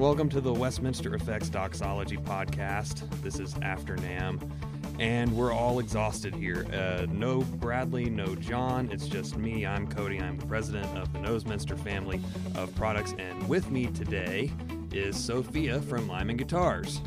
welcome to the Westminster Effects Doxology podcast. This is After NAMM, and we're all exhausted here. Uh, no Bradley, no John. It's just me. I'm Cody. I'm the president of the Noseminster family of products, and with me today is Sophia from Lyman Guitars.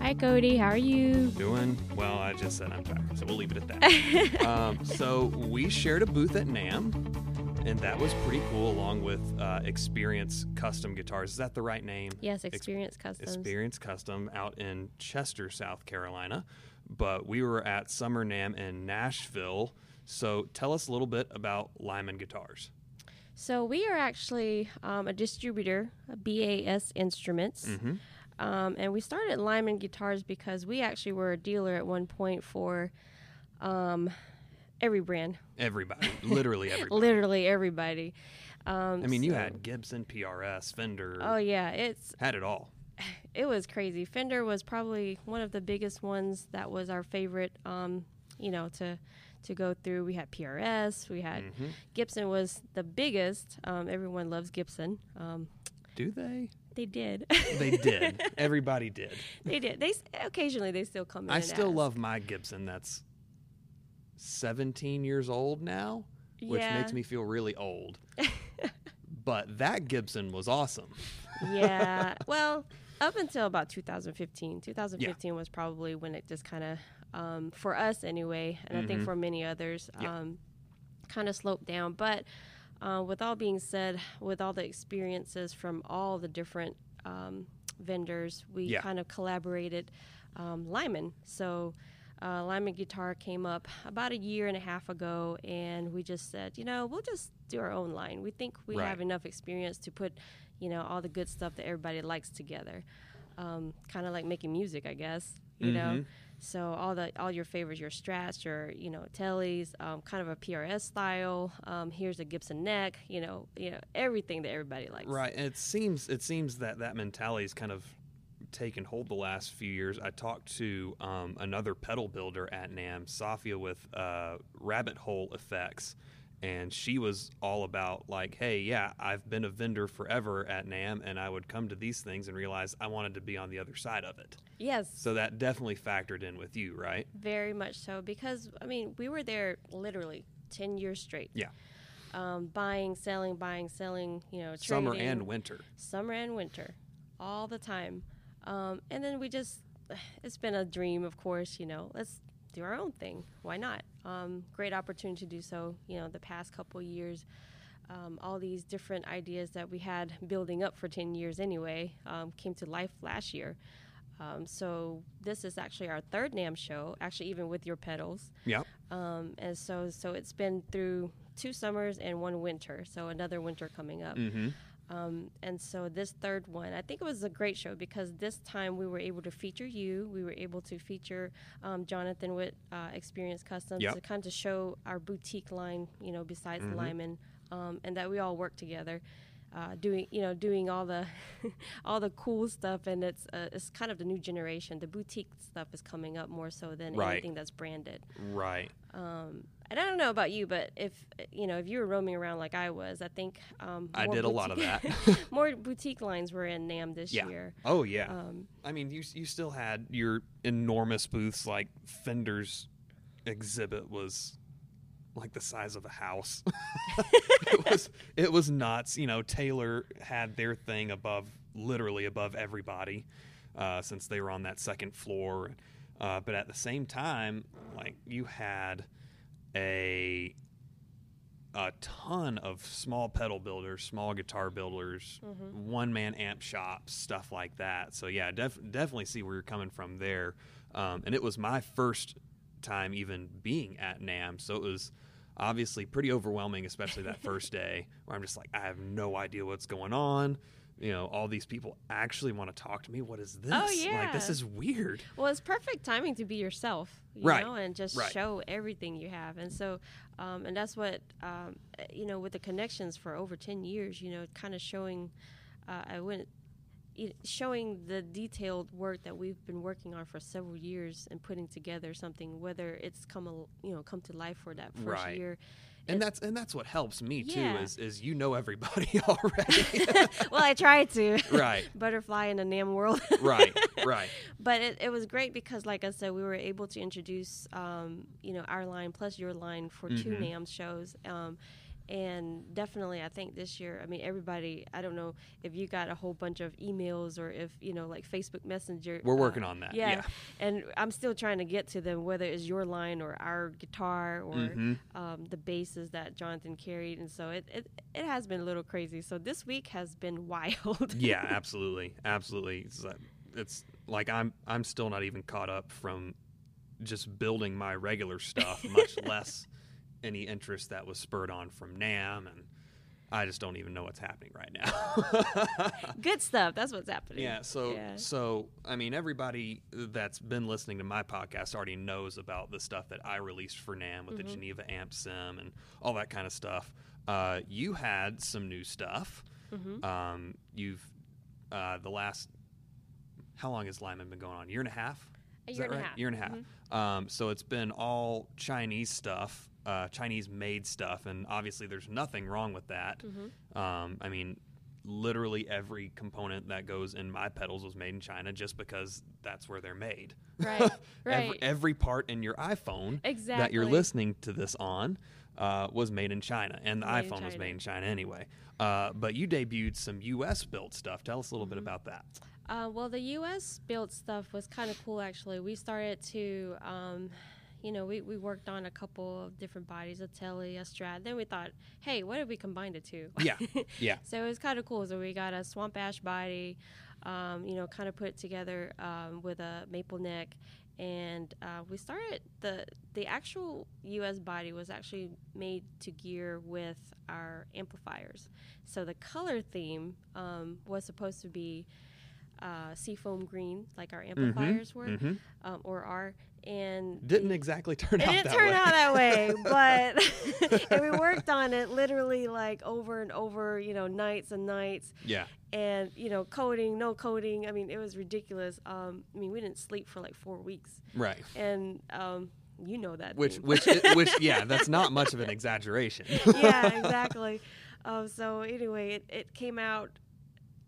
Hi, Cody. How are you? Doing well. I just said I'm tired, so we'll leave it at that. um, so we shared a booth at NAMM, and that was pretty cool, along with uh, Experience Custom Guitars. Is that the right name? Yes, Experience Custom. Experience Custom out in Chester, South Carolina. But we were at Summer NAMM in Nashville. So tell us a little bit about Lyman Guitars. So we are actually um, a distributor, of BAS Instruments. Mm-hmm. Um, and we started Lyman Guitars because we actually were a dealer at one point for um, every brand, Everybody, literally everybody. literally everybody. Um, I mean, you had Gibson, PRS, Fender, Oh yeah, it's had it all. it was crazy. Fender was probably one of the biggest ones that was our favorite. Um, you know, to to go through. We had PRS. We had Mhm. Gibson was the biggest. Um, everyone loves Gibson. Um, Do they? they did. They did. Everybody did. they did. They occasionally they still come in. I still ask. love my Gibson that's 17 years old now, which Yeah. makes me feel really old. but that Gibson was awesome. yeah. Well, up until about 2015. 2015 was probably when it just kind of, um, for us anyway, and I think Mhm. for many others, Yeah. um, kind of sloped down. But uh, with all being said, with all the experiences from all the different um, vendors, we Yeah. kind of collaborated um, Lyman. So. Uh, Lyman Guitar came up about a year and a half ago, and we just said, you know, we'll just do our own line. We think we Right. have enough experience to put you know all the good stuff that everybody likes together um, kind of like making music i guess you know Mhm. so all the all your favorites your strats your you know Tellys, um, kind of a prs style um, here's a gibson neck you know you know everything that everybody likes Right. And it seems it seems that that mentality is kind of taken hold the last few years. I talked to um, another pedal builder at NAMM, Safia with uh, Rabbit Hole Effects, and she was all about like, hey, yeah, I've been a vendor forever at NAMM, and I would come to these things and realize I wanted to be on the other side of it. yes So that definitely factored in with you, right? very much so because i mean we were there literally 10 years straight Yeah. um, buying selling buying selling you know Summer and winter. summer and winter, all the time. Um, and then we just, it's been a dream, of course, you know, let's do our own thing. Why not? Um, great opportunity to do so, you know, the past couple years. Um, all these different ideas that we had building up for 10 years anyway um, came to life last year. Um, so this is actually our third NAMM show, actually even with your pedals. Yeah. Um, and so so it's been through two summers and one winter, so another winter coming up. Mm-hmm. Um, and so this third one, I think it was a great show because this time we were able to feature you. We were able to feature um, Jonathan with uh, Experience Customs Yep. to kind of show our boutique line, you know, besides Mhm. the Lyman, um, and that we all work together. Uh, doing you know doing all the all the cool stuff and it's uh, it's kind of the new generation the boutique stuff is coming up more so than Right. anything that's branded Right. um, and I don't know about you, but if you know if you were roaming around like I was, I think um, I did a lot of that. more boutique lines were in NAMM this Yeah. year. Oh yeah. Um, I mean, you you still had your enormous booths like Fender's exhibit was like the size of a house. it was it was nuts. You know, Taylor had their thing above, literally above everybody, uh, since they were on that second floor. Uh, but at the same time, like you had a a ton of small pedal builders, small guitar builders, Mhm. one man amp shops, stuff like that. So yeah, def- definitely see where you're coming from there. Um, and it was my first time even being at NAMM, so it was obviously pretty overwhelming, especially that first day where I'm just like, I have no idea what's going on. You know, all these people actually want to talk to me. What is this? Like yeah. Like, this is weird. well, it's perfect timing to be yourself, you Right. know, and just Right. show everything you have. And so, um, and that's what um, you know with the connections for over ten years. You know, kind of showing. Uh, I went showing the detailed work that we've been working on for several years and putting together something whether it's come a, you know come to life for that first Right. year and that's and that's what helps me too is is you know everybody already. well, I try to. right, Butterfly in a NAMM world. right, right. but it, it was great because like i said we were able to introduce um, you know our line plus your line for two Mhm. NAMM shows um, and definitely i think this year i mean everybody i don't know if you got a whole bunch of emails or if you know like facebook messenger We're uh, working on that. yeah, Yeah. and i'm still trying to get to them whether it's your line or our guitar or Mhm. um, the basses that jonathan carried and so it, it, it has been a little crazy so this week has been wild yeah, absolutely, absolutely. It's, uh, it's like I'm I'm still not even caught up from just building my regular stuff, much less any interest that was spurred on from NAMM, and I just don't even know what's happening right now. good stuff that's what's happening Yeah. So Yeah. so I mean, everybody that's been listening to my podcast already knows about the stuff that I released for NAMM with the Mm-hmm. Geneva Amp Sim and all that kind of stuff. Uh, you had some new stuff. Mhm. Um, you've uh, the last how long has Lyman been going on? Year and a half. A Is year and a half. Year and a half. Mhm. Um, so it's been all Chinese stuff, uh, Chinese made stuff, and obviously there's nothing wrong with that. Mhm. Um, I mean, literally every component that goes in my pedals was made in China just because that's where they're made. Right, every, right. every part in your iPhone that you're listening to this on uh, was made in China, and the Made iPhone was made in China anyway. Uh, but you debuted some U.S. built stuff. Tell us a little bit Mm-hmm. about that. Uh, well, the U.S. built stuff was kind of cool, actually. We started to, um, you know, we, we worked on a couple of different bodies, a Telly, a Strat. Then we thought, hey, what if we combined the two? Yeah, yeah. so it was kind of cool. So we got a Swamp Ash body, um, you know, kind of put it together um, with a maple neck. And uh, we started the the actual U.S. body was actually made to gear with our amplifiers. So the color theme um, was supposed to be uh, seafoam green, like our amplifiers were, hmm um, or are. And Didn't exactly turn it out didn't that turn way. out that way, but and we worked on it literally like over and over, you know, nights and nights, yeah, and you know, coding, no coding. I mean, it was ridiculous. Um, I mean, we didn't sleep for like four weeks, right. and um, you know that. Which, theme. which, which, yeah, that's not much of an exaggeration. yeah, exactly. Um, so anyway, it, it came out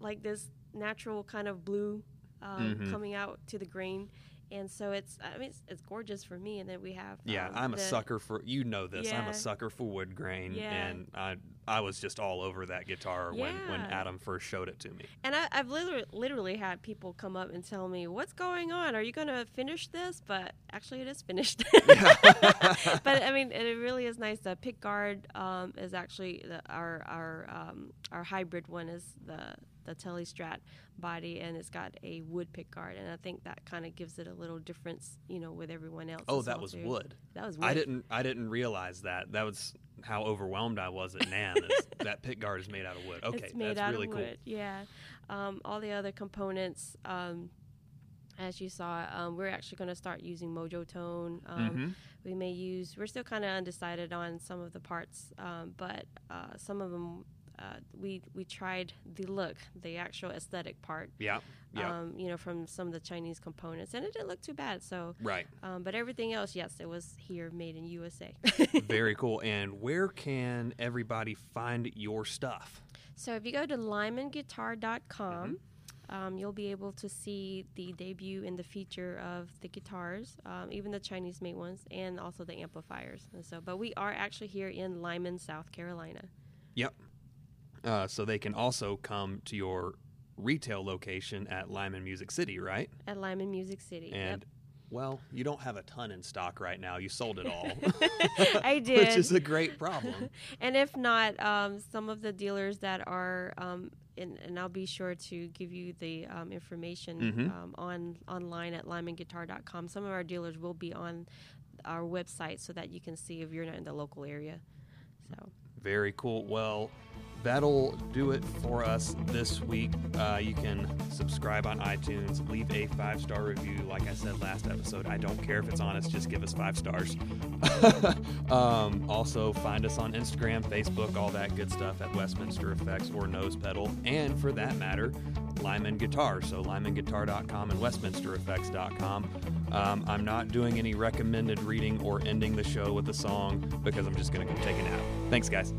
like this natural kind of blue um, Mhm. coming out to the grain. And so it's, I mean, it's, it's gorgeous for me. And then we have, Yeah, um, I'm a sucker for you know this. I'm a sucker for wood grain, Yeah. and I I was just all over that guitar when when Adam first showed it to me. And I, I've literally, literally had people come up and tell me, "What's going on? Are you going to finish this?" But actually, it is finished. but I mean, it really is nice. The pick guard um, is actually the, our our um, our hybrid one is the the Telestrat body, and it's got a wood pick guard, and I think that kind of gives it a little difference, you know, with everyone else. Oh, that well, was too. wood. That was wood. I didn't I didn't realize that. That was how overwhelmed I was at NAMM. Is that pick guard is made out of wood. Okay, it's made that's out really of cool. Yeah. Um, all the other components, um, as you saw, um, we're actually going to start using Mojotone. Um, Mhm. We may use. We're still kind of undecided on some of the parts, um, but uh, some of them. Uh, we we tried the look, the actual aesthetic part, Yeah, yeah, um, you know, from some of the Chinese components, and it didn't look too bad. So, right. um, but everything else, yes, it was here, made in USA. Very cool. And where can everybody find your stuff? So if you go to lymanguitar.com, um, you'll be able to see the debut and the feature of the guitars, um, even the Chinese made ones, and also the amplifiers. And so, but we are actually here in Lyman, South Carolina. Yep. Uh, so they can also come to your retail location at Lyman Music City, right? At Lyman Music City. And well, you don't have a ton in stock right now. You sold it all, I did. which is a great problem. and if not, um, some of the dealers that are, um, and, and I'll be sure to give you the um, information Mhm. um, on online at lymanguitar.com. Some of our dealers will be on our website so that you can see if you're not in the local area. So Very cool. Well, that'll do it for us this week. Uh, you can subscribe on iTunes, leave a five star review. Like I said last episode, I don't care if it's honest, just give us five stars. um, also, find us on Instagram, Facebook, all that good stuff at Westminster Effects or Nose Pedal. And for that matter, Lyman Guitar. So, lymanguitar.com and westminstereffects.com. Um, I'm not doing any recommended reading or ending the show with a song because I'm just going to go take a nap. Thanks, guys.